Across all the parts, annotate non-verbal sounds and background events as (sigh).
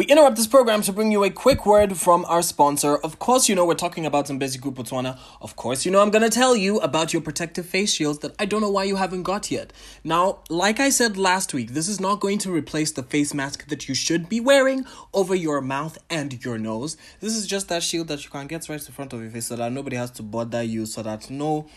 We interrupt this program to bring you a quick word from our sponsor. Of course, you know we're talking about Zambezi Group Botswana. Of course, you know I'm going to tell you about your protective face shields that I don't know why you haven't got yet. Now, like I said last week, this is not going to replace the face mask that you should be wearing over your mouth and your nose. This is just that shield that you can get right in front of your face so that nobody has to bother you, so that no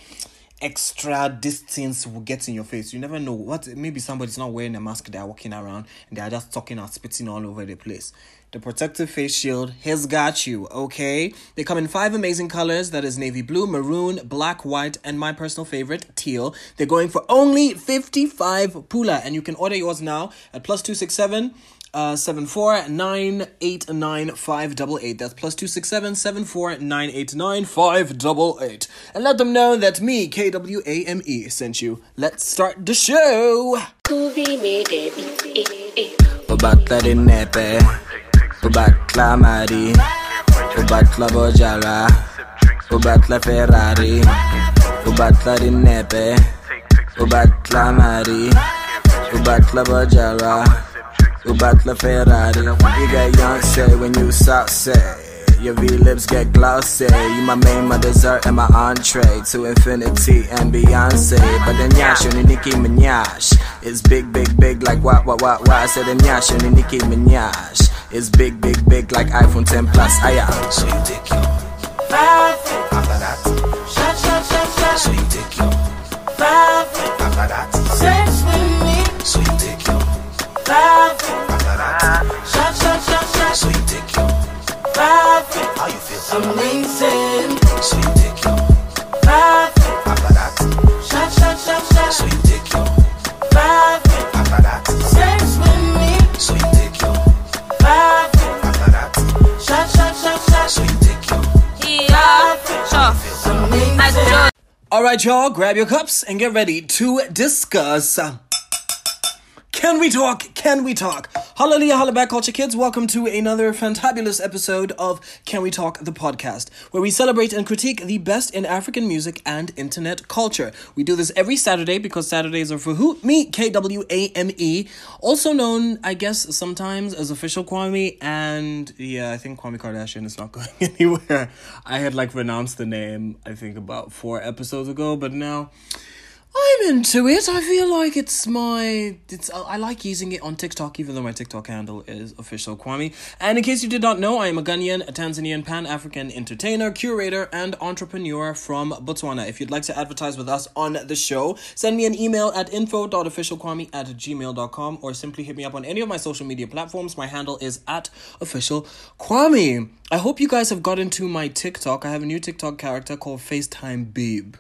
extra distance will get in your face. You never know what maybe somebody's not wearing a mask, they're walking around and they're just talking and spitting all over the place. The protective face shield has got you, okay? They come in five amazing colors that is navy blue, maroon, black, white, and my personal favorite, teal. They're going for only 55 pula, and you can order yours now at plus 267 uh, seven four nine eight nine five double eight. That's plus two six seven seven four nine eight nine five double eight. And let them know that me K W A M E sent you. Let's start the show. Ubatla dinepe, ubatla mari, ubatla bojara, ubatla Ferrari, ubatla dinepe, ubatla mari, ubatla bojara. You battle Ferrari. You get young say when you south say. Your V lips get glossy. You my main, my dessert, and my entree to infinity and Beyonce. But then Yash and Nicki Minaj is big, big, big like what, what, what, what. I said then Yash and Nicki Minaj is big, big, big like iPhone 10 Plus. I am. So you take your five after that. Shot, shot, shot, shot. So you take your five after that. Sex with me. So you take your five Shot, shot, shot, shot. So you take your five. How you feel? Amazing. So you take your five. After that. Shot, shot, shot, shot. So you take your five. After that. Sex with me. So you take your five. After that. Shot, shot, shot, shot. So you take your yeah. Sure. All right, y'all, grab your cups and get ready to discuss. Can we talk? Can we talk? Hallelujah, holla back, culture kids. Welcome to another fantabulous episode of Can We Talk, the podcast, where we celebrate and critique the best in African music and internet culture. We do this every Saturday because Saturdays are for who? Me, K W A M E. Also known, I guess, sometimes as official Kwame. And yeah, I think Kwame Kardashian is not (laughs) going anywhere. I had like renounced the name, I think, about four episodes ago, but now. I'm into it. I feel like it's my it's I like using it on TikTok even though my TikTok handle is official Kwame. And in case you did not know, I am a Ghanaian, a Tanzanian, Pan-African entertainer, curator, and entrepreneur from Botswana. If you'd like to advertise with us on the show, send me an email at info.officialkwame at gmail.com or simply hit me up on any of my social media platforms. My handle is at official Kwame. I hope you guys have gotten to my TikTok. I have a new TikTok character called FaceTime Babe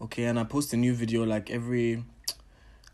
okay and i post a new video like every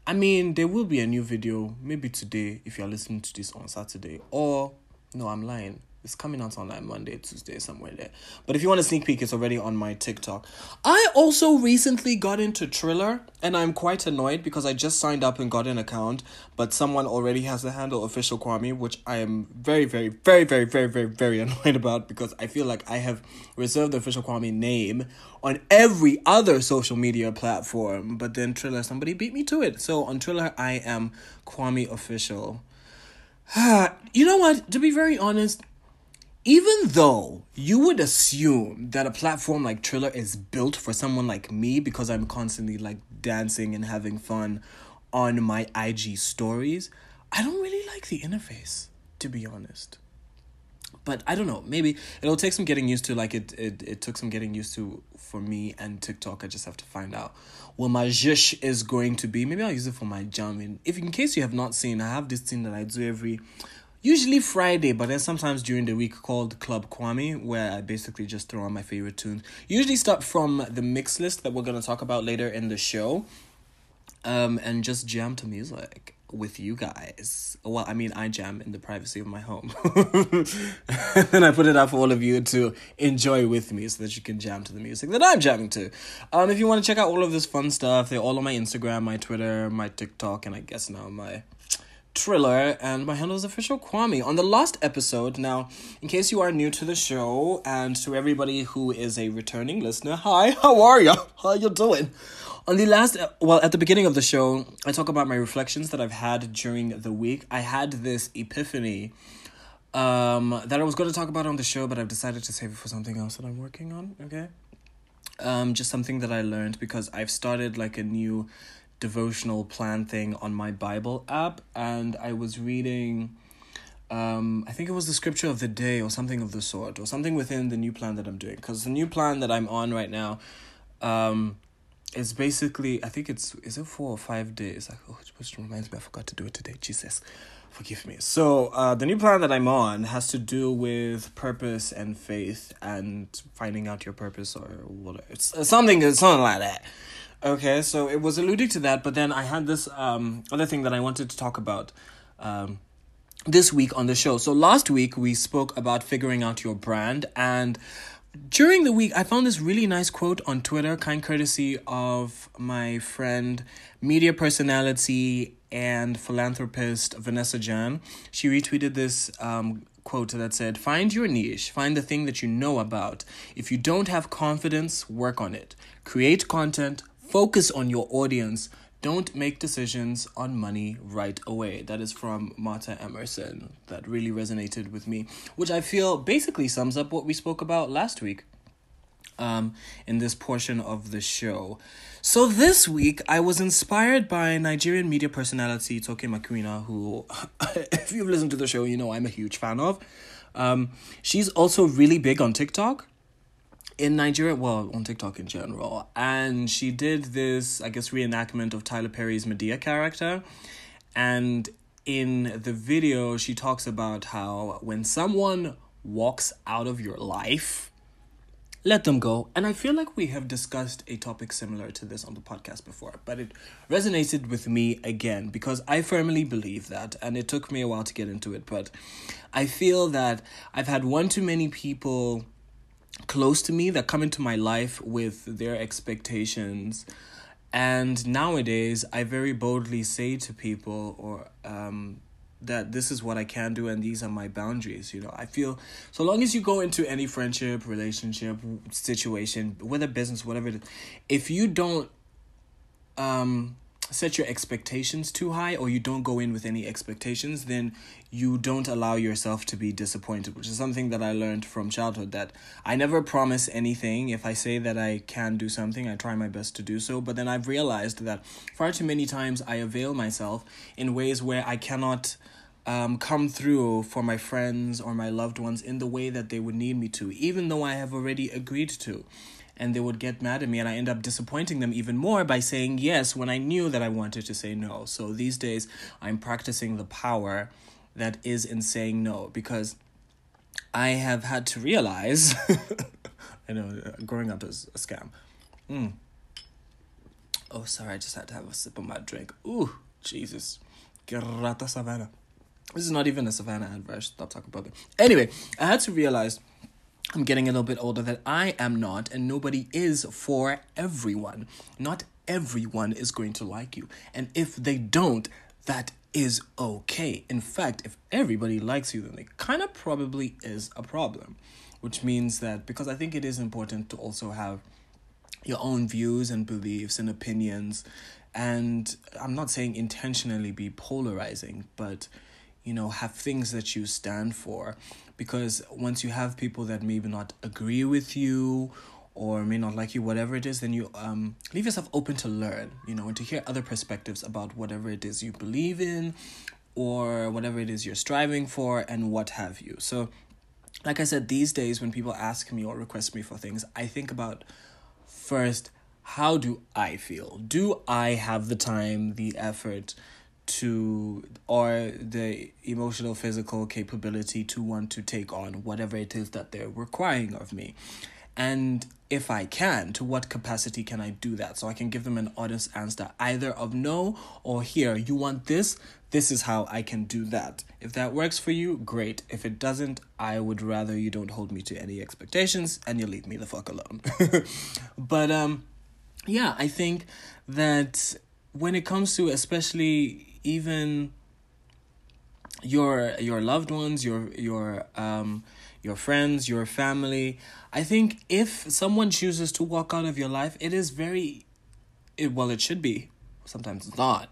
i mean there will be a new video maybe today if you're listening to this on saturday or no i'm lying it's coming out on like Monday, Tuesday, somewhere there. But if you want a sneak peek, it's already on my TikTok. I also recently got into Triller, and I'm quite annoyed because I just signed up and got an account, but someone already has the handle official Kwame, which I am very, very, very, very, very, very, very (laughs) annoyed about because I feel like I have reserved the official Kwame name on every other social media platform. But then Triller, somebody beat me to it. So on Triller, I am Kwame official. (sighs) you know what? To be very honest, even though you would assume that a platform like Triller is built for someone like me because I'm constantly like dancing and having fun on my IG stories, I don't really like the interface, to be honest. But I don't know, maybe it'll take some getting used to, like it, it, it took some getting used to for me and TikTok. I just have to find out what my zhish is going to be. Maybe I'll use it for my jamming. If in case you have not seen, I have this thing that I do every usually Friday, but then sometimes during the week called Club Kwame, where I basically just throw on my favorite tunes. Usually start from the mix list that we're gonna talk about later in the show. Um, and just jam to music with you guys. Well, I mean, I jam in the privacy of my home. (laughs) and I put it out for all of you to enjoy with me so that you can jam to the music that I'm jamming to. Um, if you want to check out all of this fun stuff, they're all on my Instagram, my Twitter, my TikTok, and I guess now my Triller, and my handle is official Kwame. On the last episode, now, in case you are new to the show, and to everybody who is a returning listener, hi, how are you? How are you doing? On the last, well, at the beginning of the show, I talk about my reflections that I've had during the week. I had this epiphany um, that I was going to talk about on the show, but I've decided to save it for something else that I'm working on. Okay. Um, just something that I learned because I've started like a new devotional plan thing on my Bible app, and I was reading. Um, I think it was the scripture of the day or something of the sort, or something within the new plan that I'm doing. Because the new plan that I'm on right now, um, is basically I think it's is it four or five days. Like, oh, which reminds me, I forgot to do it today. Jesus, forgive me. So uh, the new plan that I'm on has to do with purpose and faith and finding out your purpose or whatever. It's something, something like that. Okay, so it was alluding to that, but then I had this um other thing that I wanted to talk about um this week on the show. So last week we spoke about figuring out your brand and during the week I found this really nice quote on Twitter, kind courtesy of my friend media personality and philanthropist Vanessa Jan. She retweeted this um quote that said, Find your niche, find the thing that you know about. If you don't have confidence, work on it. Create content, Focus on your audience. Don't make decisions on money right away. That is from Marta Emerson. That really resonated with me, which I feel basically sums up what we spoke about last week um, in this portion of the show. So this week, I was inspired by Nigerian media personality Toke Makinwa, who, (laughs) if you've listened to the show, you know I'm a huge fan of. Um, she's also really big on TikTok in Nigeria, well, on TikTok in general. And she did this, I guess, reenactment of Tyler Perry's Madea character. And in the video, she talks about how when someone walks out of your life, let them go. And I feel like we have discussed a topic similar to this on the podcast before, but it resonated with me again because I firmly believe that. And it took me a while to get into it, but I feel that I've had one too many people close to me that come into my life with their expectations. And nowadays i very boldly say to people or um that this is what i can do and these are my boundaries you know. I feel so long as you go into any friendship relationship situation whether business whatever it is if you don't um set your expectations too high or you don't go in with any expectations, then you don't allow yourself to be disappointed, which is something that I learned from childhood that I never promise anything. If I say that I can do something, I try my best to do so. But then I've realized that far too many times I avail myself in ways where I cannot um, come through for my friends or my loved ones in the way that they would need me to, even though I have already agreed to and they would get mad at me and I end up disappointing them even more by saying yes when I knew that I wanted to say no. So these days I'm practicing the power that is in saying no because I have had to realize (laughs) I know uh, growing up is a scam. Mm. Oh, sorry, I just had to have a sip of my drink. Ooh, Jesus. Grata Savannah. This is not even a Savannah advert. Stop talking about it. Anyway, I had to realize I'm getting a little bit older that I am not, and nobody is for everyone. Not everyone is going to like you. And if they don't, that is okay. In fact, if everybody likes you, then it kind of probably is a problem. Which means that because I think it is important to also have your own views and beliefs and opinions. And I'm not saying intentionally be polarizing, but you know, have things that you stand for because once you have people that maybe not agree with you or may not like you whatever it is then you um leave yourself open to learn you know and to hear other perspectives about whatever it is you believe in or whatever it is you're striving for and what have you. So like i said these days when people ask me or request me for things i think about first how do i feel? Do i have the time the effort to or the emotional physical capability to want to take on whatever it is that they're requiring of me. And if i can to what capacity can i do that? So i can give them an honest answer either of no or here you want this? This is how i can do that. If that works for you great. If it doesn't i would rather you don't hold me to any expectations and you leave me the fuck alone. (laughs) But um yeah i think that when it comes to especially even your your loved ones, your your um your friends, your family. I think if someone chooses to walk out of your life, it is very it well it should be. Sometimes not.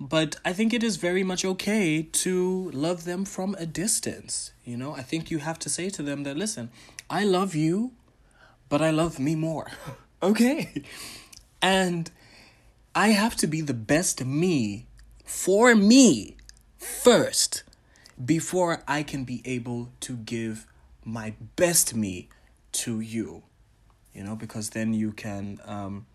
but I think it is very much okay to love them from a distance. You know, I think you have to say to them that, listen, I love you, but I love me more. (laughs) okay. And I have to be the best me for me first before I can be able to give my best me to you. You know, because then you can um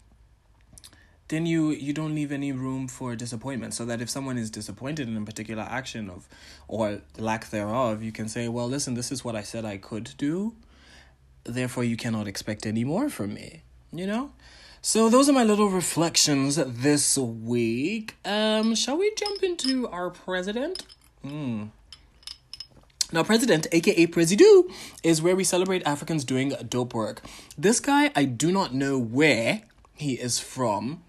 then you you don't leave any room for disappointment. So that if someone is disappointed in a particular action of or lack thereof you can say well listen this is what i said i could do. Therefore you cannot expect any more from me. You know so those are my little reflections this week. Um shall we jump into our president? Hmm. Now, President, aka Presidu, is where we celebrate Africans doing dope work. This guy, I do not know where he is from,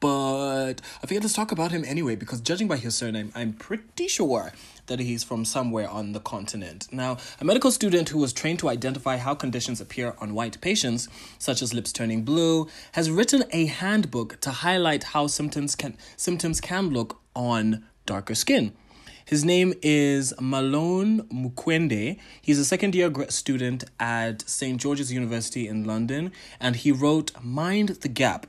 but I figured let's talk about him anyway because judging by his surname, I'm pretty sure that he's from somewhere on the continent. Now, a medical student who was trained to identify how conditions appear on white patients, such as lips turning blue, has written a handbook to highlight how symptoms can symptoms can look on darker skin. His name is Malone Mukwende. He's a second year student at St. George's University in London, and he wrote Mind the Gap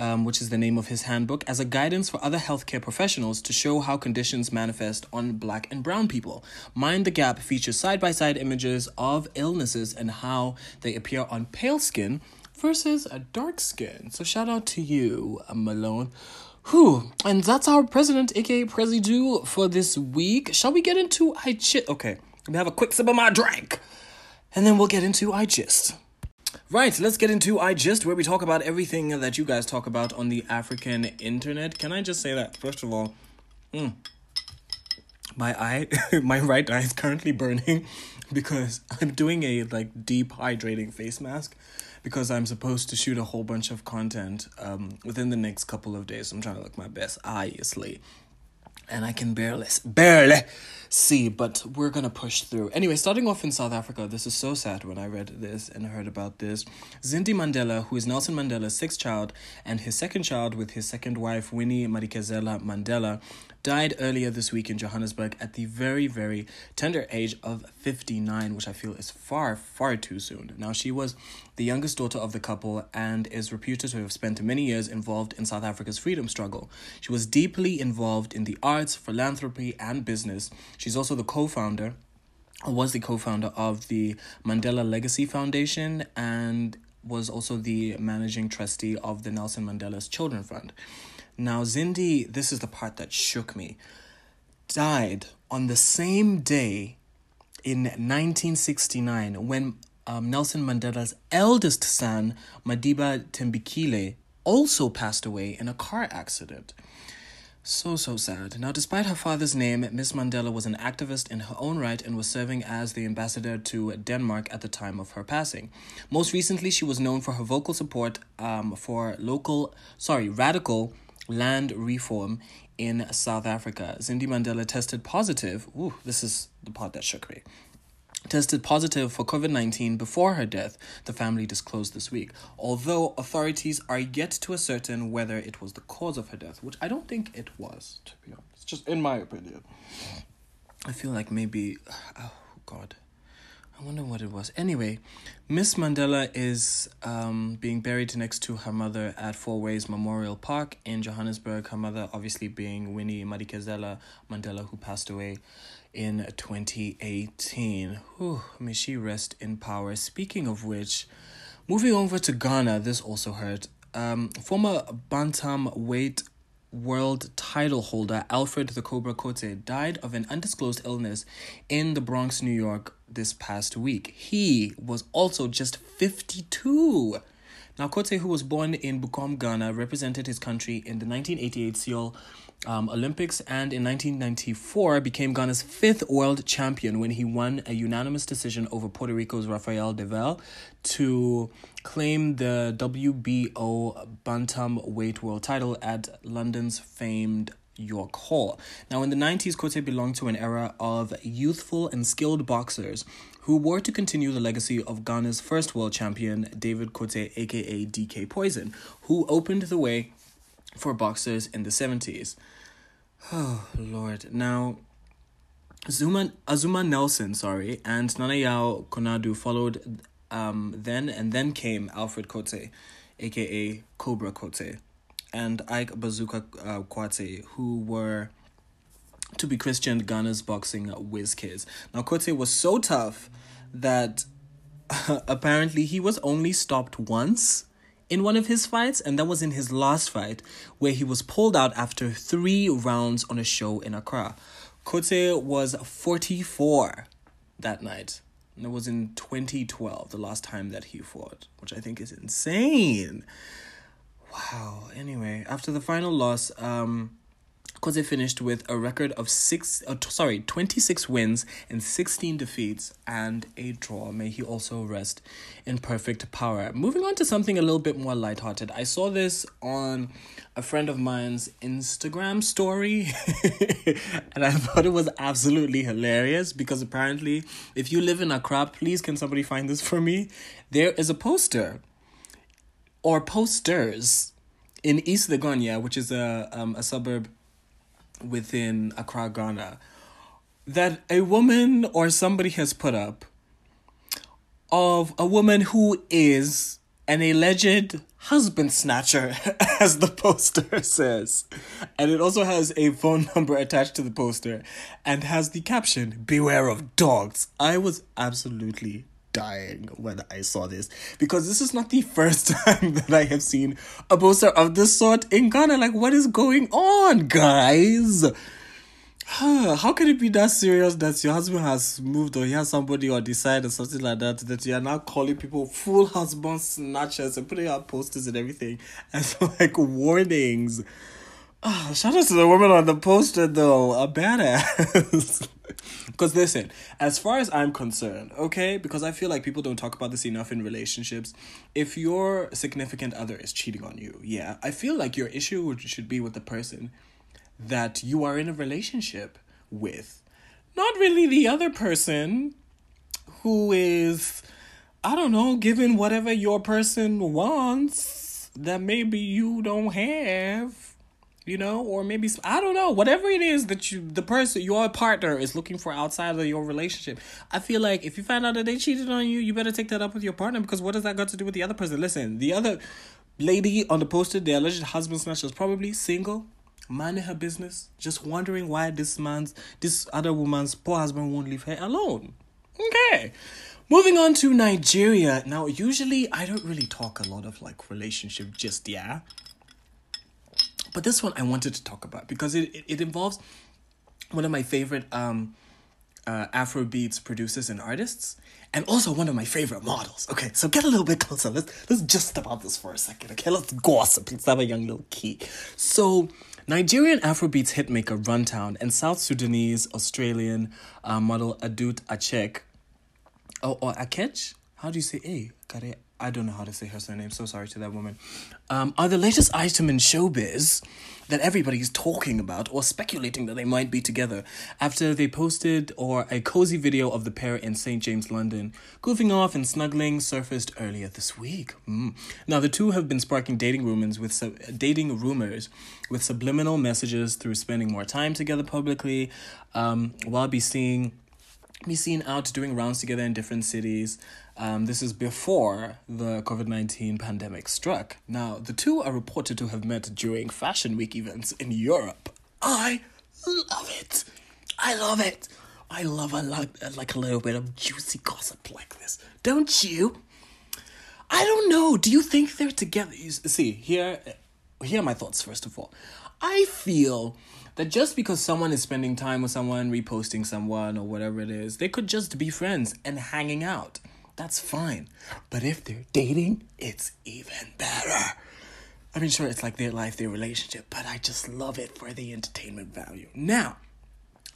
um, which is the name of his handbook, as a guidance for other healthcare professionals to show how conditions manifest on black and brown people. Mind the Gap features side by side images of illnesses and how they appear on pale skin versus a dark skin. So shout out to you, Malone. Whew, and that's our president, aka Presidu, for this week. Shall we get into I Chit? Okay, let me have a quick sip of my drink, and then we'll get into I Gist. Right, let's get into I Gist, where we talk about everything that you guys talk about on the African internet. Can I just say that, first of all, mm, my eye, (laughs) my right eye is currently burning (laughs) because I'm doing a like deep hydrating face mask because I'm supposed to shoot a whole bunch of content um, within the next couple of days. I'm trying to look my best, obviously and I can barely, barely see, but we're gonna push through. Anyway, starting off in South Africa, this is so sad when I read this and heard about this. Zindzi Mandela, who is Nelson Mandela's sixth child and his second child with his second wife, Winnie Madikizela Mandela, died earlier this week in Johannesburg at the very, very tender age of 59, which I feel is far, far too soon. Now, she was the youngest daughter of the couple and is reputed to have spent many years involved in South Africa's freedom struggle. She was deeply involved in the arts, philanthropy, and business. She's also the co founder or was the co-founder of the Mandela Legacy Foundation and was also the managing trustee of the Nelson Mandela's Children Fund. Now, Zindzi, this is the part that shook me, died on the same day in 1969 when um, Nelson Mandela's eldest son, Madiba Thembekile, also passed away in a car accident. So, so sad. Now, despite her father's name, Miss Mandela was an activist in her own right and was serving as the ambassador to Denmark at the time of her passing. Most recently, she was known for her vocal support um, for local, sorry, radical land reform in South Africa. Zindzi Mandela tested positive. Ooh, this is the part that shook me. Tested positive for COVID 19 before her death, the family disclosed this week. Although authorities are yet to ascertain whether it was the cause of her death, which I don't think it was, to be honest, just in my opinion. I feel like maybe, oh God, I wonder what it was. Anyway, Miss Mandela is um, being buried next to her mother at Fourways Memorial Park in Johannesburg. Her mother, obviously, being Winnie Madikizela Mandela, who passed away in 2018. Whew, may she rest in power. Speaking of which, moving over to Ghana, this also hurt. Um, former bantam weight world title holder Alfred the Cobra Kotey died of an undisclosed illness in the Bronx, New York this past week. He was also just 52. Now, Kotey, who was born in Bukom, Ghana, represented his country in the 1988 Seoul um, Olympics and in 1994 became Ghana's fifth world champion when he won a unanimous decision over Puerto Rico's Rafael Devel to claim the WBO bantam weight world title at London's famed York Hall. Now, in the 90s, Kotey belonged to an era of youthful and skilled boxers who were to continue the legacy of Ghana's first world champion, David Kotei, aka DK Poison, who opened the way for boxers in the 70s. Oh (sighs) Lord. Now Zuma Azuma Nelson, sorry, and Nana Yaw Konadu followed um then and then came Alfred Kotey, aka Cobra Kotey, and Ike Bazooka uh, Quartey, who were to be Christian Ghana's boxing whiz kids. Now Kotey was so tough that (laughs) apparently he was only stopped once in one of his fights, and that was in his last fight, where he was pulled out after three rounds on a show in Accra. Kotey was 44 that night. And it was in 2012, the last time that he fought, which I think is insane. Wow. Anyway, after the final loss, um, Kotey finished with a record of six, uh, t- sorry, 26 wins and 16 defeats and a draw. May he also rest in perfect power. Moving on to something a little bit more lighthearted. I saw this on a friend of mine's Instagram story (laughs) and I thought it was absolutely hilarious because apparently, if you live in Accra, please can somebody find this for me? There is a poster or posters in East Legon, which is a um, a suburb within Accra, Ghana, that a woman or somebody has put up of a woman who is an alleged husband snatcher, (laughs) as the poster (laughs) says. And it also has a phone number attached to the poster and has the caption Beware of dogs. I was absolutely dying when I saw this because this is not the first (laughs) time that I have seen a poster of this sort in Ghana. Like, what is going on, guys? How can it be that serious that your husband has moved or he has somebody on the side or something like that that you are now calling people full husband snatchers and putting out posters and everything as (laughs) like warnings? Oh, shout out to the woman on the poster though, a badass. (laughs) Because listen, as far as I'm concerned, okay, because I feel like people don't talk about this enough in relationships. If your significant other is cheating on you, yeah, I feel like your issue should be with the person that you are in a relationship with, not really the other person who is, I don't know, giving whatever your person wants that maybe you don't have you know, or maybe I don't know, whatever it is that you the person your partner is looking for outside of your relationship. I feel like if you find out that they cheated on you, you better take that up with your partner because what does that got to do with the other person? Listen, the other lady on the poster, the alleged husband snatcher, is probably single, minding her business, just wondering why this man's this other woman's poor husband won't leave her alone. Okay. Moving on to Nigeria. Now, usually I don't really talk a lot of like relationship just yeah. But this one I wanted to talk about because it, it, it involves one of my favorite um, uh, Afro beats producers and artists, and also one of my favorite models. Okay, so get a little bit closer. Let's let's just about this for a second. Okay, let's gossip. Let's have a young little key. So. Nigerian Afrobeats hitmaker Runtown and South Sudanese Australian uh, model Adut Achek, oh, or Akech? How do you say A? Kare I don't know how to say her surname. So sorry to that woman. Um, are the latest item in showbiz that everybody is talking about or speculating that they might be together after they posted or a cozy video of the pair in St. James, London, goofing off and snuggling surfaced earlier this week. Mm. Now the two have been sparking dating rumors with sub- dating rumors with subliminal messages through spending more time together publicly, um, while be seeing be seen out doing rounds together in different cities. Um, this is before the COVID 19 pandemic struck. Now, the two are reported to have met during Fashion Week events in Europe. I love it. I love it. I love I like, I like a little bit of juicy gossip like this. Don't you? I don't know. Do you think they're together? You see, here, here are my thoughts, first of all. I feel that just because someone is spending time with someone, reposting someone, or whatever it is, they could just be friends and hanging out. That's fine. But if they're dating, it's even better. I mean, sure, it's like their life, their relationship, but I just love it for the entertainment value. Now,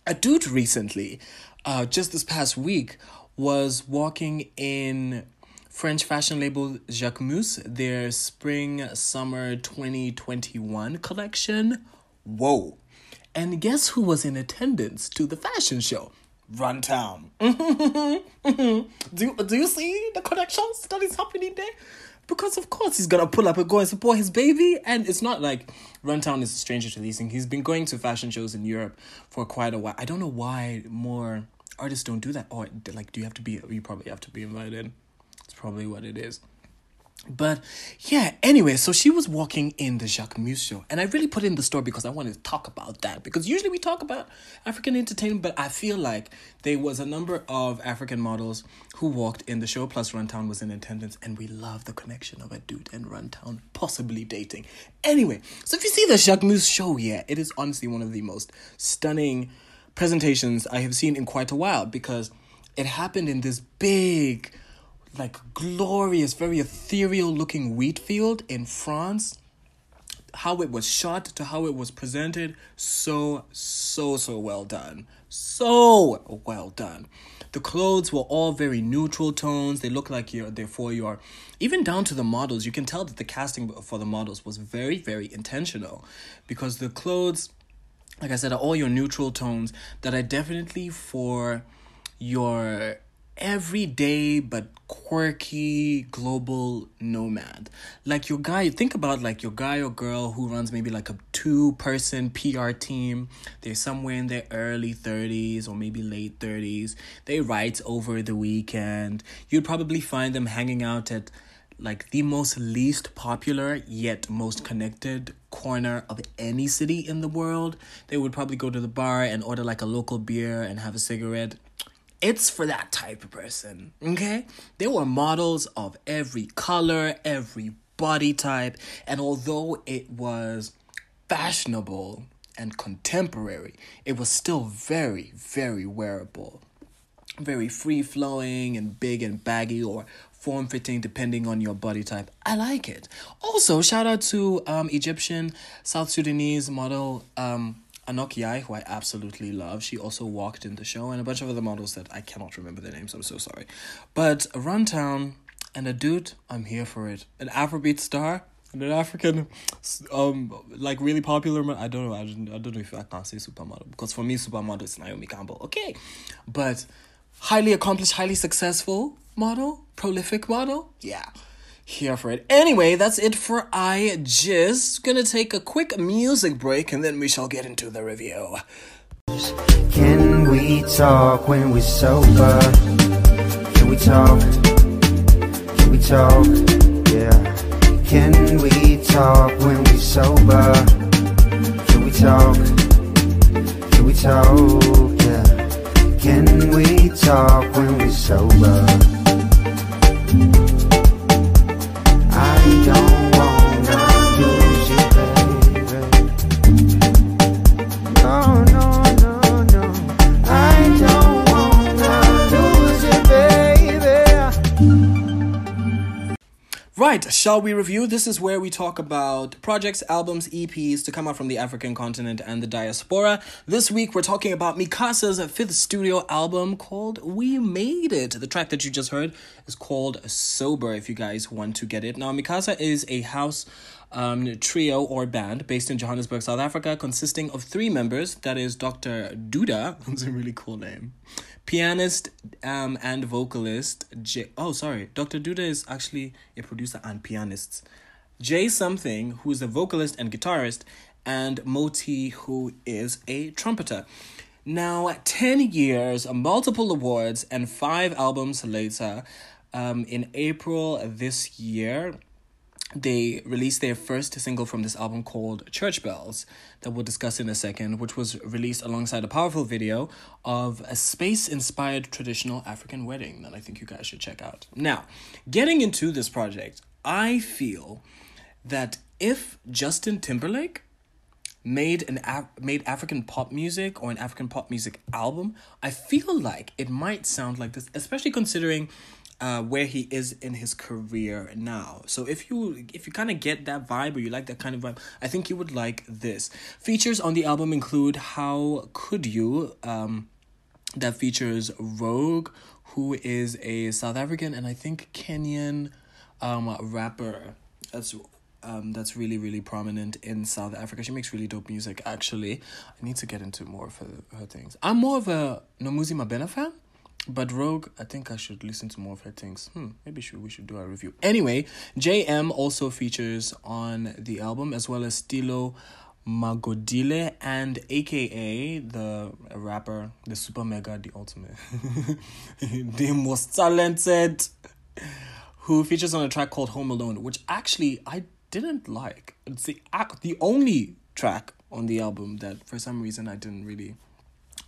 Adut recently, uh, just this past week, was walking in French fashion label Jacquemus, their spring summer 2021 collection. Whoa. And guess who was in attendance to the fashion show? Runtown. (laughs) do, do you see the connections that is happening there? because of course he's gonna pull up and go and support his baby. And it's not like Runtown is a stranger to these things. He's been going to fashion shows in Europe for quite a while. I don't know why more artists don't do that. Or like, do you have to be? You probably have to be invited. It's probably what it is. But yeah, anyway, so she was walking in the Jacquemus show, and I really put in the story because I wanted to talk about that. Because usually we talk about African entertainment, but I feel like there was a number of African models who walked in the show, plus Runtown was in attendance, and we love the connection of Adut and Runtown possibly dating. Anyway, so if you see the Jacquemus show, yeah, it is honestly one of the most stunning presentations I have seen in quite a while because it happened in this big like glorious, very ethereal looking wheat field in France. How it was shot to how it was presented, so, so, so well done. So well done. The clothes were all very neutral tones. They look like you're therefore you are even down to the models. You can tell that the casting for the models was very, very intentional because the clothes, like I said, are all your neutral tones that are definitely for your everyday but quirky global nomad. Like your guy think about like your guy or girl who runs maybe like a two person pr team. They're somewhere in their early 30s or maybe late 30s they write over the weekend. You'd probably find them hanging out at like the most least popular yet most connected corner of any city in the world. They would probably go to the bar and order like a local beer and have a cigarette it's for that type of person, okay? There were models of every color, every body type, and although it was fashionable and contemporary, it was still very, very wearable. Very free flowing and big and baggy or form fitting depending on your body type. I like it. Also, shout out to um, Egyptian South Sudanese model um, Anok Yai, who I absolutely love. She also walked in the show, and a bunch of other models that I cannot remember their names. I'm so sorry. But a Runtown and a dude, I'm here for it. An Afrobeat star and an African, um, like really popular. I don't know. I don't, I don't know if I can say supermodel because for me, supermodel is Naomi Campbell. Okay, but highly accomplished, highly successful model, prolific model. Yeah here for it. Anyway, that's it for I just gonna take a quick music break and then we shall get into the review. Can we talk when we're sober? Can we talk? Can we talk? Yeah. Can we talk when we're sober? Can we talk? Can we talk? Yeah. Can we talk when we're sober? I got Right, shall we review? This is where we talk about projects, albums, EPs to come out from the African continent and the diaspora. This week we're talking about Mi Casa's fifth studio album called We Made It. The track that you just heard is called Sober if you guys want to get it. Now, Mikasa is a house um, trio or band based in Johannesburg, South Africa, consisting of three members. That is Dr. Duda, (laughs) who's a really cool name pianist um, and vocalist J. Oh, sorry, Dr. Duda is actually a producer and pianist. J'Something, who's a vocalist and guitarist, and Mo-T, who is a trumpeter. Now, 10 years, multiple awards, and five albums later, um, in April this year, they released their first single from this album called Church Bells, that we'll discuss in a second, which was released alongside a powerful video of a space inspired traditional African wedding that I think you guys should check out. Now, getting into this project, I feel that if Justin Timberlake made an Af- made African pop music or an African pop music album, I feel like it might sound like this, especially considering uh, where he is in his career now. So if you if you kind of get that vibe or you like that kind of vibe, I think you would like this. Features on the album include "How Could You," um, that features Rouge, who is a South African and I think Kenyan um rapper. That's um, that's really really prominent in South Africa. She makes really dope music. Actually, I need to get into more of her, her things. I'm more of a Nomuzi Mabena fan. But Rouge, I think I should listen to more of her things. Hmm, maybe should we should do a review. Anyway, JM also features on the album as well as Stilo Magolide and AKA the rapper, the super mega, the ultimate, (laughs) the most talented, who features on a track called Home Alone, which actually I didn't like. It's the the only track on the album that for some reason I didn't really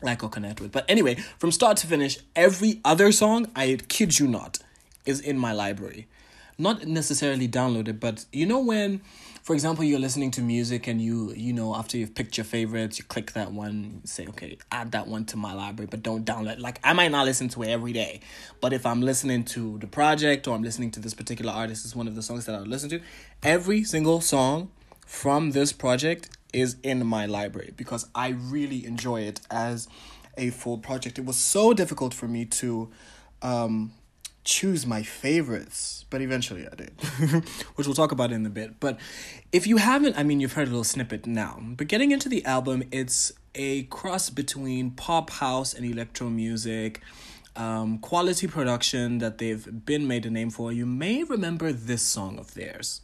like or connect with. But anyway, from start to finish, every other song, I kid you not, is in my library. Not necessarily downloaded, but you know when, for example, you're listening to music and you, you know, after you've picked your favorites, you click that one, say, okay, add that one to my library, but don't download. Like, I might not listen to it every day, but if I'm listening to the project or I'm listening to this particular artist, is one of the songs that I listen to, every single song from this project is in my library because I really enjoy it as a full project. It was so difficult for me to um, choose my favorites, but eventually I did, (laughs) which we'll talk about in a bit. But if you haven't, I mean, you've heard a little snippet now, but getting into the album, it's a cross between pop, house, and electro music. Um, quality production that they've been made a name for. You may remember this song of theirs.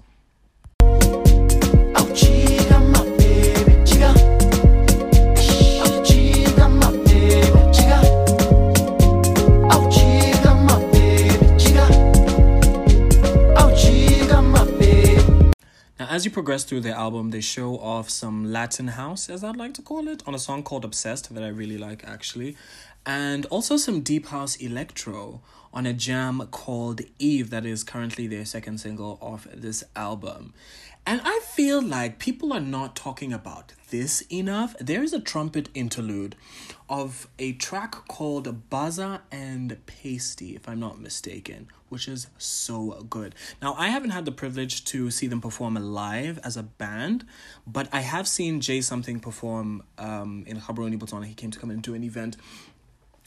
As you progress through the album, they show off some Latin house, as I'd like to call it, on a song called Obsessed that I really like actually, and also some deep house electro on a jam called Eve, that is currently their second single off this album. And I feel like people are not talking about this enough. There is a trumpet interlude of a track called Baza and Pasty, if I'm not mistaken, which is so good. Now, I haven't had the privilege to see them perform live as a band, but I have seen J'Something perform um, in Gaborone, Botswana. He came to come into an event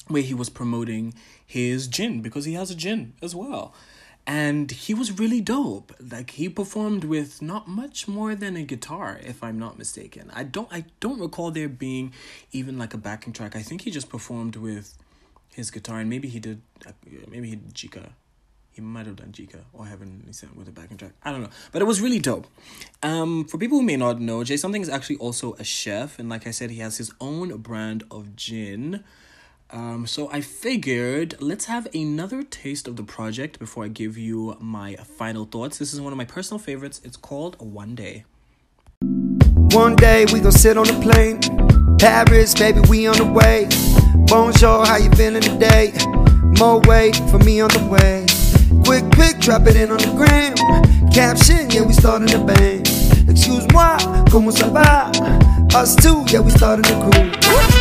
where he was promoting his gin because he has a gin as well and he was really dope like he performed with not much more than a guitar if i'm not mistaken i don't i don't recall there being even like a backing track i think he just performed with his guitar and maybe he did maybe he did jika he might have done Jika or Heaven with a backing track. I don't know. But it was really dope. Um, for people who may not know, J'Something is actually also a chef. And like I said, he has his own brand of gin. Um, so I figured let's have another taste of the project before I give you my final thoughts. This is one of my personal favorites. It's called One Day. One day we gon' sit on the plane. Paris, baby, we on the way. Bonjour, how you feeling today? More weight for me on the way. Quick pick, drop it in on the gram. Caption, yeah, we starting the band. Excuse moi, comment ça va? Us two, yeah, we starting the crew.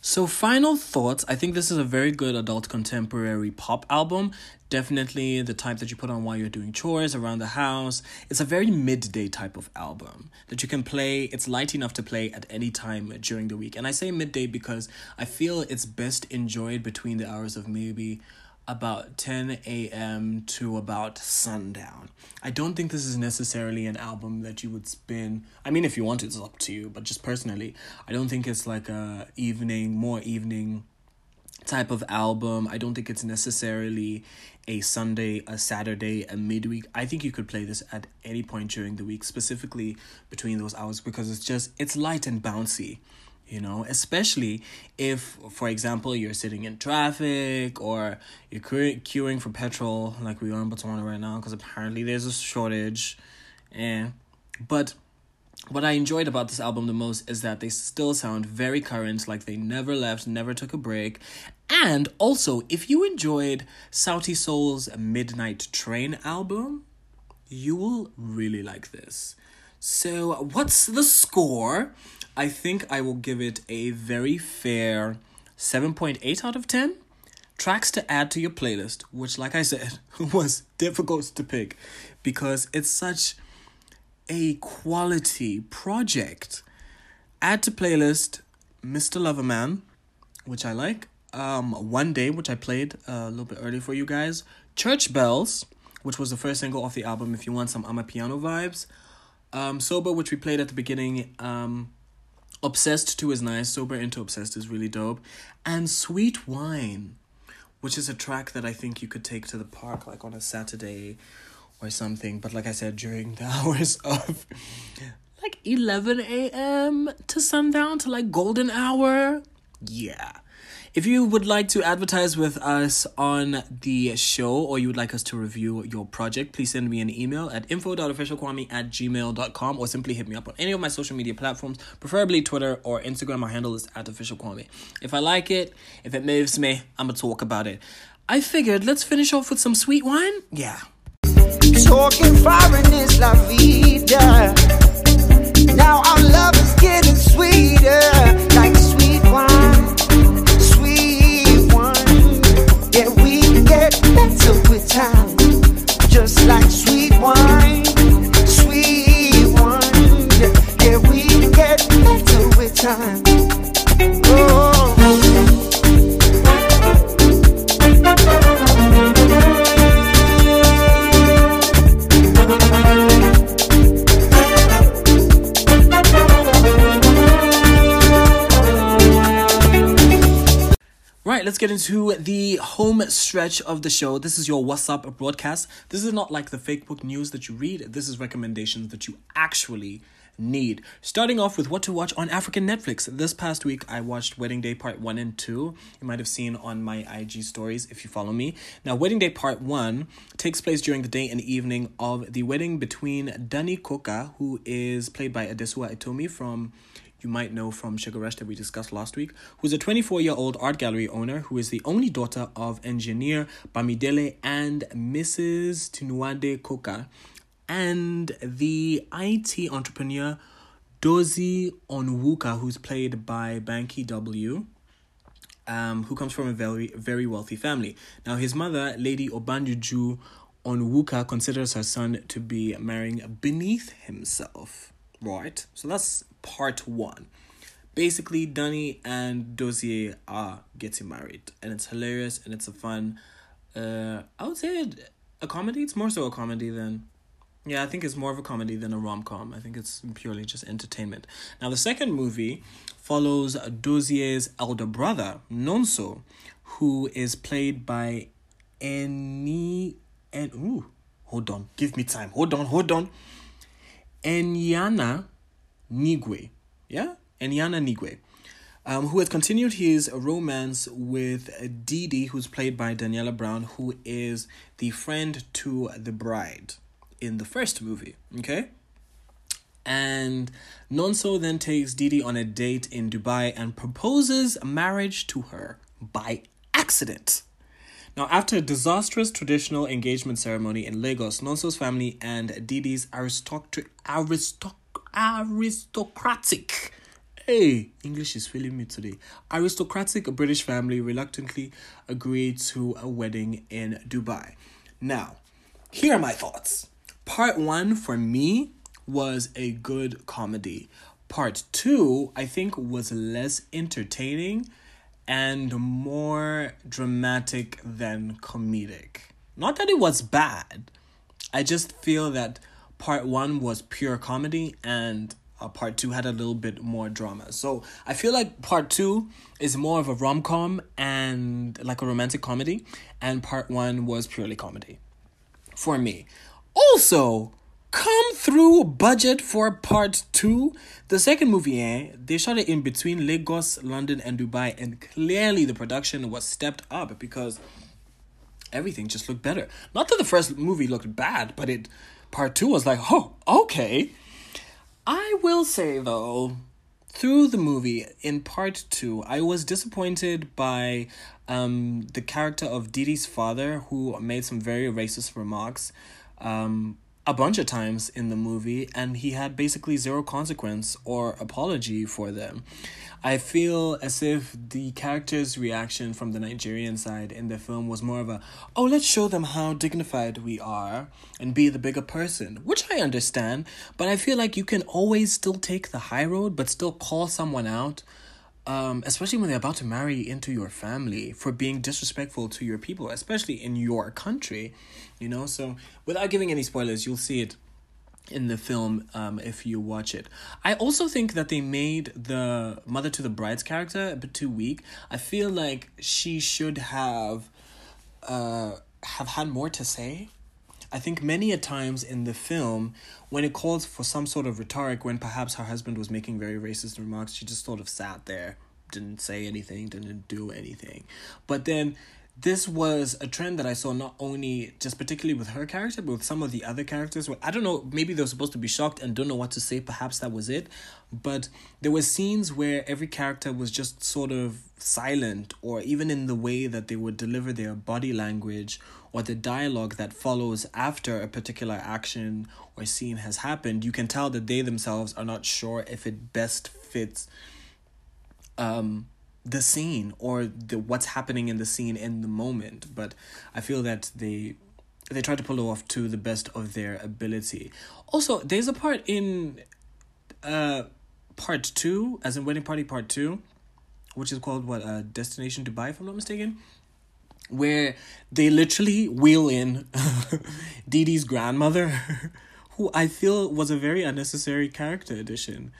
So, final thoughts. I think this is a very good adult contemporary pop album. Definitely the type that you put on while you're doing chores around the house. It's a very midday type of album that you can play. It's light enough to play at any time during the week. And I say midday because I feel it's best enjoyed between the hours of maybe about 10 a.m. to about sundown. I don't think this is necessarily an album that you would spin. I mean, if you want, it's up to you. But just personally, I don't think it's like a evening, more evening type of album. I don't think it's necessarily a Sunday, a Saturday, a midweek. I think you could play this at any point during the week, specifically between those hours, because it's just it's light and bouncy you know especially if for example you're sitting in traffic or you're queuing for petrol like we are in botswana right now because apparently there's a shortage and but what i enjoyed about this album the most is that they still sound very current like they never left never took a break. And also if you enjoyed Sauti Sol's midnight train album you will really like this so what's the score I think I will give it a very fair 7.8 out of 10. Tracks to add to your playlist, which, like I said, (laughs) was difficult to pick because it's such a quality project. Add to playlist Mr. Loverman, which I like. Um, One Day, which I played a little bit earlier for you guys. Church Bells, which was the first single off the album. If you want some Amapiano vibes, um, Sober, which we played at the beginning. Um, Obsessed 2 is nice. Sober into Obsessed is really dope. And Sweet Wine, which is a track that I think you could take to the park like on a Saturday or something. But like I said, during the (laughs) hours of like 11 a.m. to sundown to like golden hour. Yeah. If you would like to advertise with us on the show or you would like us to review your project, please send me an email at info.officialkwame at gmail.com or simply hit me up on any of my social media platforms, preferably Twitter or Instagram. My handle is at officialkwame. If I like it, if it moves me, I'm going to talk about it. I figured let's finish off with some sweet wine. Yeah. Talking foreign is la vida. Now our love is getting sweeter, just like sweet wine, sweet wine. Yeah, we get better with time. Oh. Right, let's get into the home stretch of the show. This is your What's Up broadcast. This is not like the fake book news that you read. This is recommendations that you actually need. Starting off with what to watch on African Netflix. This past week, I watched Wedding Day Part 1 and 2. You might have seen on my IG stories if you follow me. Now, Wedding Day Part 1 takes place during the day and evening of the wedding between Dunni Coker, who is played by Adesua Etomi from you might know from Sugar Rush that we discussed last week, who's a 24 year old art gallery owner who is the only daughter of engineer Bamidele and Mrs. Tinuade Coker, and the IT entrepreneur Dozie Onwuka, who's played by Banky W. Um, who comes from a very very wealthy family. Now his mother, Lady Obianuju Onwuka, considers her son to be marrying beneath himself. Right? So that's part one. Basically, Dunni and Dozie are getting married, and it's hilarious and it's a fun. Uh, I would say it, a comedy. It's more so a comedy than. Yeah, I think it's more of a comedy than a rom com. I think it's purely just entertainment. Now, the second movie follows Dozie's elder brother, Nonso, who is played by Eni. And ooh, hold on, give me time. Hold on, hold on. Enyinna Nwigwe. Yeah? Enyinna Nwigwe. Um, who has continued his romance with Didi, who's played by Daniela Brown, who is the friend to the bride in the first movie. Okay? And Nonso then takes Didi on a date in Dubai and proposes marriage to her by accident. Now, after a disastrous traditional engagement ceremony in Lagos, Nonso's family and Didi's aristocratic, aristoc- aristocratic Hey, English is failing me today. Aristocratic British family reluctantly agreed to a wedding in Dubai. Now, here are my thoughts. Part one for me was a good comedy. Part two, I think, was less entertaining and more dramatic than comedic. Not that it was bad, I just feel that part one was pure comedy and uh, part two had a little bit more drama. So I feel like part two is more of a rom com and like a romantic comedy, and part one was purely comedy for me. Also, come through budget for part two. The second movie, eh, they shot it in between Lagos, London, and Dubai, and clearly the production was stepped up because everything just looked better. Not that the first movie looked bad, but it part two was like, oh, okay. I will say though, through the movie in part two, I was disappointed by um, the character of Didi's father, who made some very racist remarks um, a bunch of times in the movie, and he had basically zero consequence or apology for them. I feel as if the character's reaction from the Nigerian side in the film was more of a, oh, let's show them how dignified we are and be the bigger person, which I understand, but I feel like you can always still take the high road, but still call someone out um, especially when they're about to marry into your family for being disrespectful to your people, especially in your country, you know. So without giving any spoilers, you'll see it in the film um, if you watch it. I also think that they made the mother to the bride's character a bit too weak. I feel like she should have uh, have had more to say. I think many a times in the film, when it calls for some sort of rhetoric, when perhaps her husband was making very racist remarks, she just sort of sat there, didn't say anything, didn't do anything. But then this was a trend that I saw not only just particularly with her character, but with some of the other characters. I don't know, maybe they were supposed to be shocked and don't know what to say. Perhaps that was it. But there were scenes where every character was just sort of silent, or even in the way that they would deliver their body language or the dialogue that follows after a particular action or scene has happened, you can tell that they themselves are not sure if it best fits um the scene or the what's happening in the scene in the moment. But i feel that they they try to pull it off to the best of their ability. Also there's a part in uh part two as in wedding party part two which is called what uh destination dubai if i'm not mistaken where they literally wheel in (laughs) Dee Dee's grandmother, (laughs) who I feel was a very unnecessary character addition.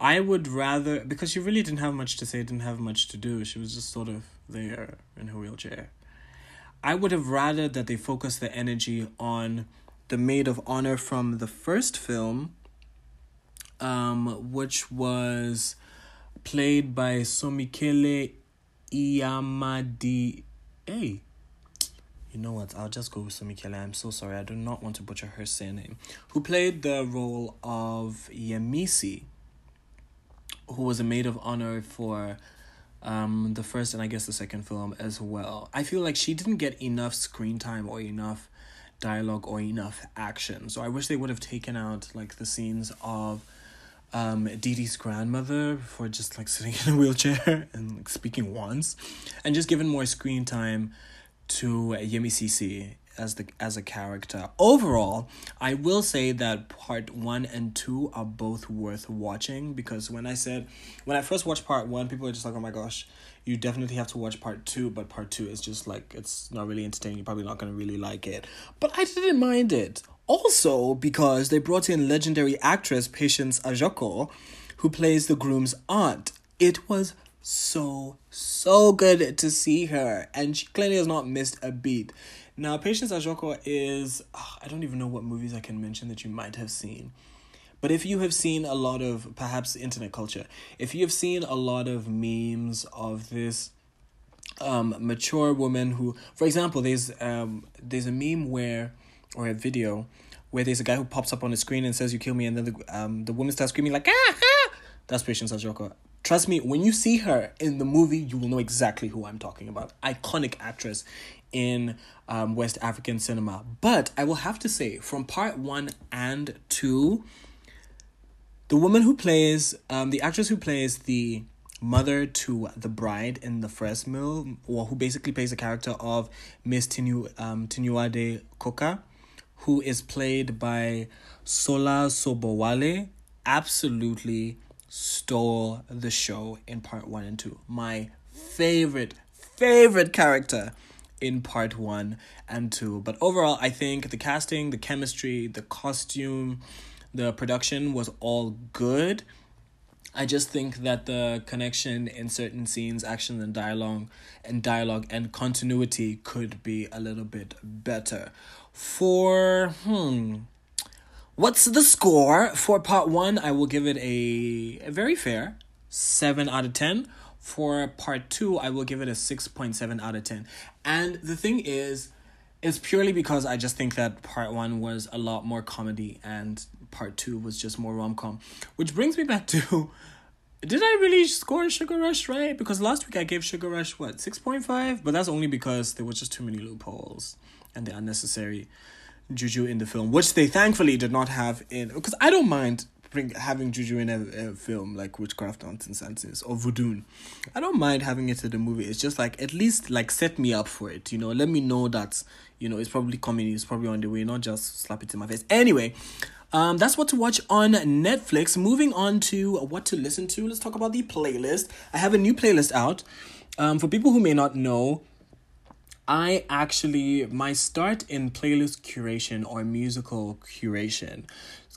I would rather because she really didn't have much to say, didn't have much to do. She was just sort of there in her wheelchair. I would have rather that they focus the energy on the maid of honor from the first film, um, which was played by Somikele Iyamadi Hey, you know what? I'll just go with Somikele. I'm so sorry. I do not want to butcher her surname. Who played the role of Yemisi, who was a maid of honor for um the first and I guess the second film as well. I feel like she didn't get enough screen time or enough dialogue or enough action. So I wish they would have taken out like the scenes of um Dee Dee's grandmother for just like (laughs) sitting in a wheelchair and like, speaking once, and just given more screen time to Yemi Sisi as the as a character. Overall, I will say that part one and two are both worth watching because when I said when I first watched part one, people were just like, "Oh my gosh." You definitely have to watch part two, but part two is just like it's not really entertaining. You're probably not gonna really like it. But I didn't mind it. Also, because they brought in legendary actress Patience Ajoko, who plays the groom's aunt. It was so, so good to see her, and she clearly has not missed a beat. Now, Patience Ajoko is. ah, I don't even know what movies I can mention that you might have seen. But if you have seen a lot of perhaps internet culture, if you have seen a lot of memes of this um mature woman who for example there's um there's a meme where or a video where there's a guy who pops up on the screen and says you kill me and then the um the woman starts screaming like ah, ah! that's Patience Ajoko. Trust me, when you see her in the movie, you will know exactly who I'm talking about. Iconic actress in um, West African cinema. But I will have to say, from part one and two, the woman who plays um the actress who plays the mother to the bride in the first mill or who basically plays the character of miss tinu um tinuade coker who is played by sola sobowale absolutely stole the show in part one and two my favorite favorite character in part one and two. But overall, I think the casting, the chemistry, the costume, the production was all good. I just think that the connection in certain scenes, action and dialogue and dialogue and continuity could be a little bit better. For hmm what's the score for part 1? I will give it a, a very fair 7 out of 10. For part 2, I will give it a 6.7 out of 10. And the thing is it's purely because I just think that part 1 was a lot more comedy and part 2 was just more rom-com. Which brings me back to (laughs) did I really score Sugar Rush right? Because last week I gave Sugar Rush what six point five, but that's only because there was just too many loopholes and the unnecessary juju in the film, which they thankfully did not have in. Because I don't mind bring having juju in a, a film like Witchcraft on Senses or Voodoo. I don't mind having it in the movie. It's just like at least like set me up for it. You know, let me know that you know it's probably coming. It's probably on the way. Not just slap it in my face. Anyway. Um, that's what to watch on Netflix. Moving on to what to listen to. Let's talk about the playlist. I have a new playlist out. Um, for people who may not know, I actually my start in playlist curation or musical curation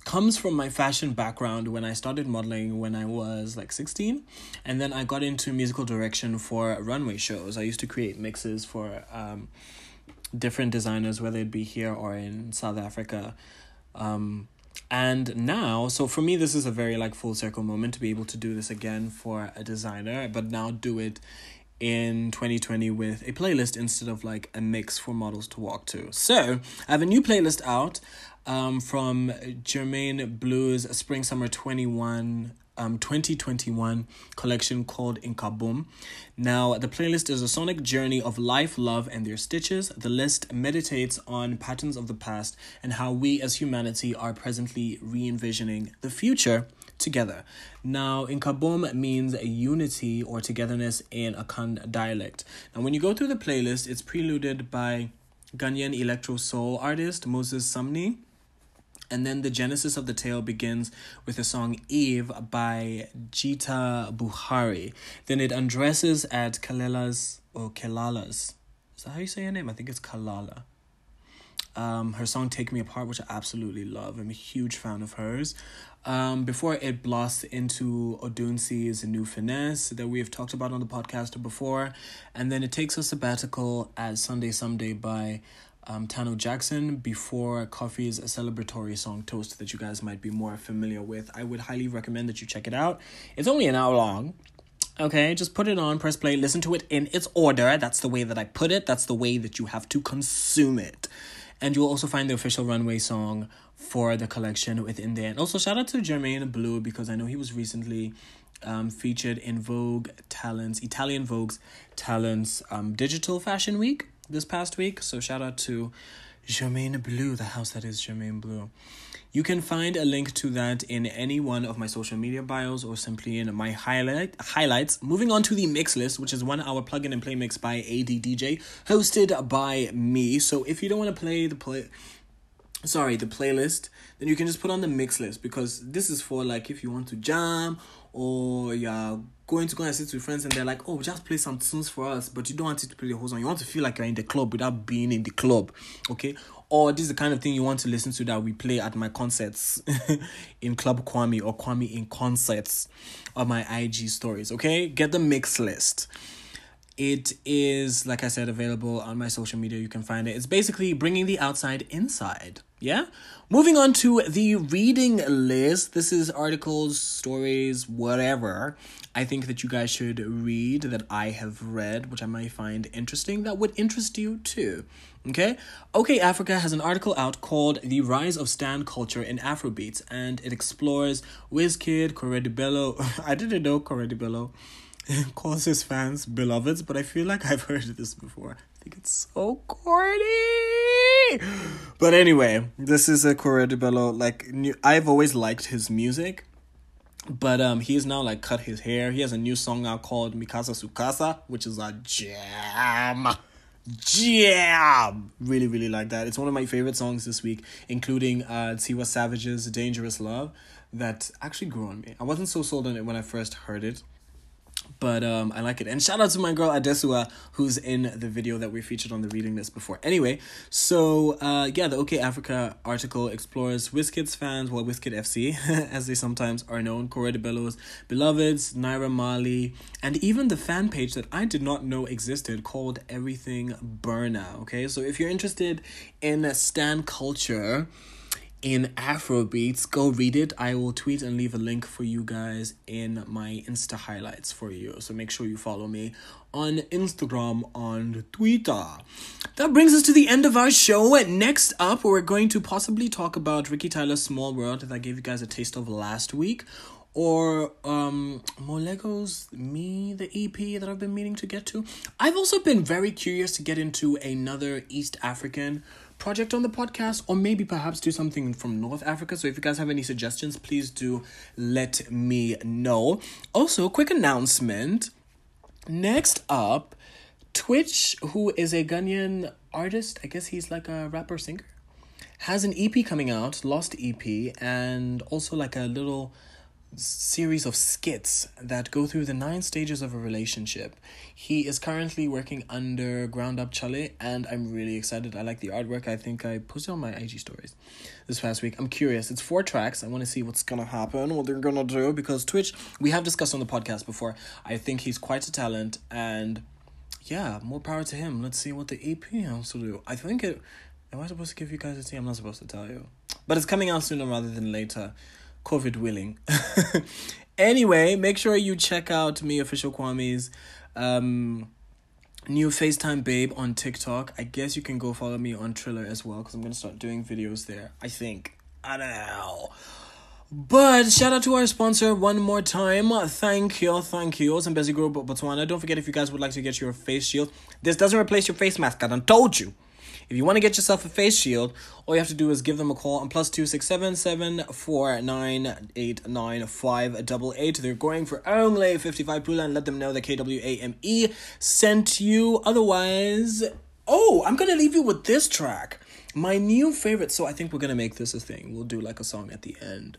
comes from my fashion background when I started modeling when I was like 16 and then I got into musical direction for runway shows. I used to create mixes for um different designers whether it be here or in South Africa. Um and now so for me this is a very like full circle moment to be able to do this again for a designer but now do it in 2020 with a playlist instead of like a mix for models to walk to. So I have a new playlist out um, from Jermaine Blue's Spring Summer 21 um 2021 collection called Inkaboom. Now, the playlist is a sonic journey of life, love, and their stitches. The list meditates on patterns of the past and how we as humanity are presently re envisioning the future together. Now, Inkaboom means a unity or togetherness in Akan dialect. Now, when you go through the playlist, it's preluded by Ghanaian electro soul artist Moses Sumney. And then the genesis of the tale begins with the song Eve by Jita Buhari. Then it undresses at Kalela's or Kelala's. Is that how you say her name? I think it's Kalala. Um, her song Take Me Apart, which I absolutely love. I'm a huge fan of hers. Um, before it blasts into Odunsi's New Finesse that we have talked about on the podcast before. And then it takes a sabbatical at Sunday Someday by um, Tano Jackson before Koffee's celebratory song Toast that you guys might be more familiar with. I would highly recommend that you check it out. It's only an hour long. Okay, just put it on, press play, listen to it in its order. That's the way that I put it. That's the way that you have to consume it. And you'll also find the official runway song for the collection within there. And also shout out to Jermaine Blue because I know he was recently um, featured in Vogue Talents, Italian Vogue's Talents um, Digital Fashion Week this past week. So shout out to Jermaine Blue, the house that is Jermaine Blue. You can find a link to that in any one of my social media bios or simply in my highlight highlights. Moving on to the mix list, which is one hour plug-in and play mix by ADDJ, hosted by me. So if you don't want to play the play sorry the playlist then you can just put on the mix list because this is for like if you want to jam or you're going to go and sit with friends and they're like oh just play some tunes for us but you don't want it to play the whole song you want to feel like you're in the club without being in the club okay or this is the kind of thing you want to listen to that we play at my concerts (laughs) in club kwame or kwame in concerts or my ig stories okay get the mix list it is, like I said, available on my social media. You can find it. It's basically bringing the outside inside. Yeah? Moving on to the reading list. This is articles, stories, whatever. I think that you guys should read that I have read, which I might find interesting, that would interest you too. Okay? OkayAfrica has an article out called The Rise of Stan Culture in Afrobeats, and it explores Wizkid, Korede Bello. (laughs) I didn't know Korede Bello (laughs) calls his fans beloveds, but I feel like I've heard this before. I think it's so corny. But anyway, this is a Korede Bello. Like I've always liked his music, but um, he's now like cut his hair. He has a new song out called Mikasa Sukasa, which is a jam. Jam! Really, really like that. It's one of my favorite songs this week, including uh Tiwa Savage's Dangerous Love, that actually grew on me. I wasn't so sold on it when I first heard it but um, I like it. And shout out to my girl Adesua, who's in the video that we featured on the reading list before. Anyway, so uh, yeah, the OkayAfrica article explores Wizkid's fans, well, Wizkid FC, (laughs) as they sometimes are known, Korede Bello's beloveds, Naira Marley, and even the fan page that I did not know existed called Everything Burna. Okay, so if you're interested in Stan culture, in Afrobeats. Go read it. I will tweet and leave a link for you guys in my Insta highlights for you. So make sure you follow me on Instagram on Twitter. That brings us to the end of our show. Next up, we're going to possibly talk about Ricky Tyler's Small World that I gave you guys a taste of last week. Or um Molego's Me, the EP that I've been meaning to get to. I've also been very curious to get into another East African project on the podcast or maybe perhaps do something from North Africa. So if you guys have any suggestions, please do let me know. Also, quick announcement. Next up, Twitch, who is a Ghanaian artist, I guess he's like a rapper singer, has an EP coming out, Lost EP, and also like a little series of skits that go through the nine stages of a relationship. He is currently working under Ground Up Chale, and I'm really excited. I like the artwork. I think I posted on my IG stories this past week. I'm curious. It's four tracks. I want to see what's gonna happen, what they're gonna do, because Twitch, we have discussed on the podcast before. I think he's quite a talent, and yeah, more power to him. Let's see what the EP has to do. I think it. Am I supposed to give you guys a tea? I'm not supposed to tell you. But it's coming out sooner rather than later. COVID willing. (laughs) anyway, make sure you check out me, official Kwame's um, new FaceTime Babe on TikTok. I guess you can go follow me on Triller as well because I'm going to start doing videos there. I think. I don't know. But shout out to our sponsor one more time. Thank you, thank you. Zambezi Group Botswana. Don't forget if you guys would like to get your face shield. This doesn't replace your face mask. I done told you. If you want to get yourself a face shield, all you have to do is give them a call on plus two six seven seven four nine eight nine five double eight. They're going for only fifty five pula and let them know that KWAME sent you. Otherwise, oh, I'm gonna leave you with this track. My new favorite. So I think we're gonna make this a thing. We'll do like a song at the end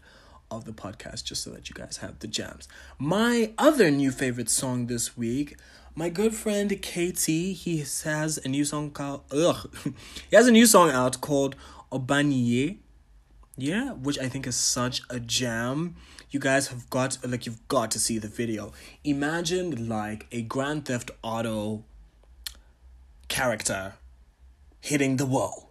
of the podcast just so that you guys have the jams. My other new favorite song this week my good friend KT, he has a new song called ugh. (laughs) he has a new song out called Obanye. Yeah, which I think is such a jam. You guys have got like you've got to see the video. Imagine like a Grand Theft Auto character hitting the wall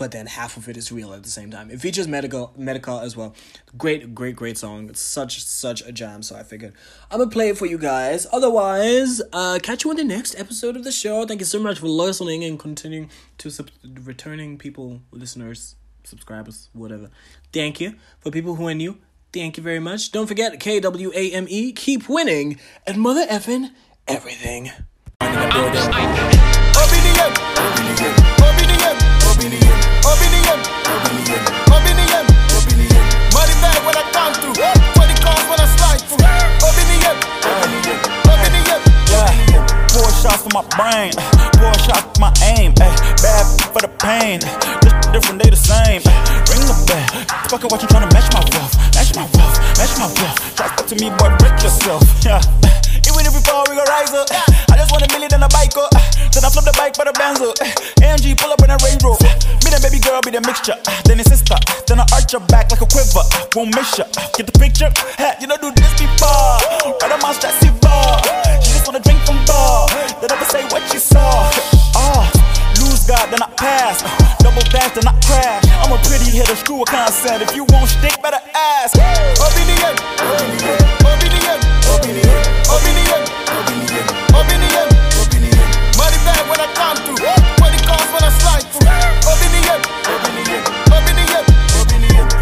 but then half of it is real at the same time. It features medical medical as well. Great, great, great song. It's such such a jam. So I figured I'm gonna play it for you guys. Otherwise, uh, catch you on the next episode of the show. Thank you so much for listening and continuing to sub- returning people, listeners, subscribers, whatever. Thank you for people who are new. Thank you very much. Don't forget K W A M E. Keep winning and mother effing everything. For my brain, four shot for my aim. Ay, bad for the pain, just different, they the same. Eh? Ring the bell, fucking what you trying to match my wealth, match my wealth, match my wealth. Try to me, boy, break yourself. Yeah. (laughs) Even if we fall, we gon' rise up. I just want a million and a bike up. Eh? Then I flip the bike for the Benz up. AMG pull up in a Range Rover. Me and baby girl be the mixture. Then his sister. Then I arch her back like a quiver. Won't miss ya. Get the picture? You know do this before. Right on my stressy bar just wanna drink from bar. They never say what you saw. Ah, oh, lose God, then I pass. Double fast, then I crash. I'm a pretty hitter, screw a concept. If you won't stick, better ask. Up in the air.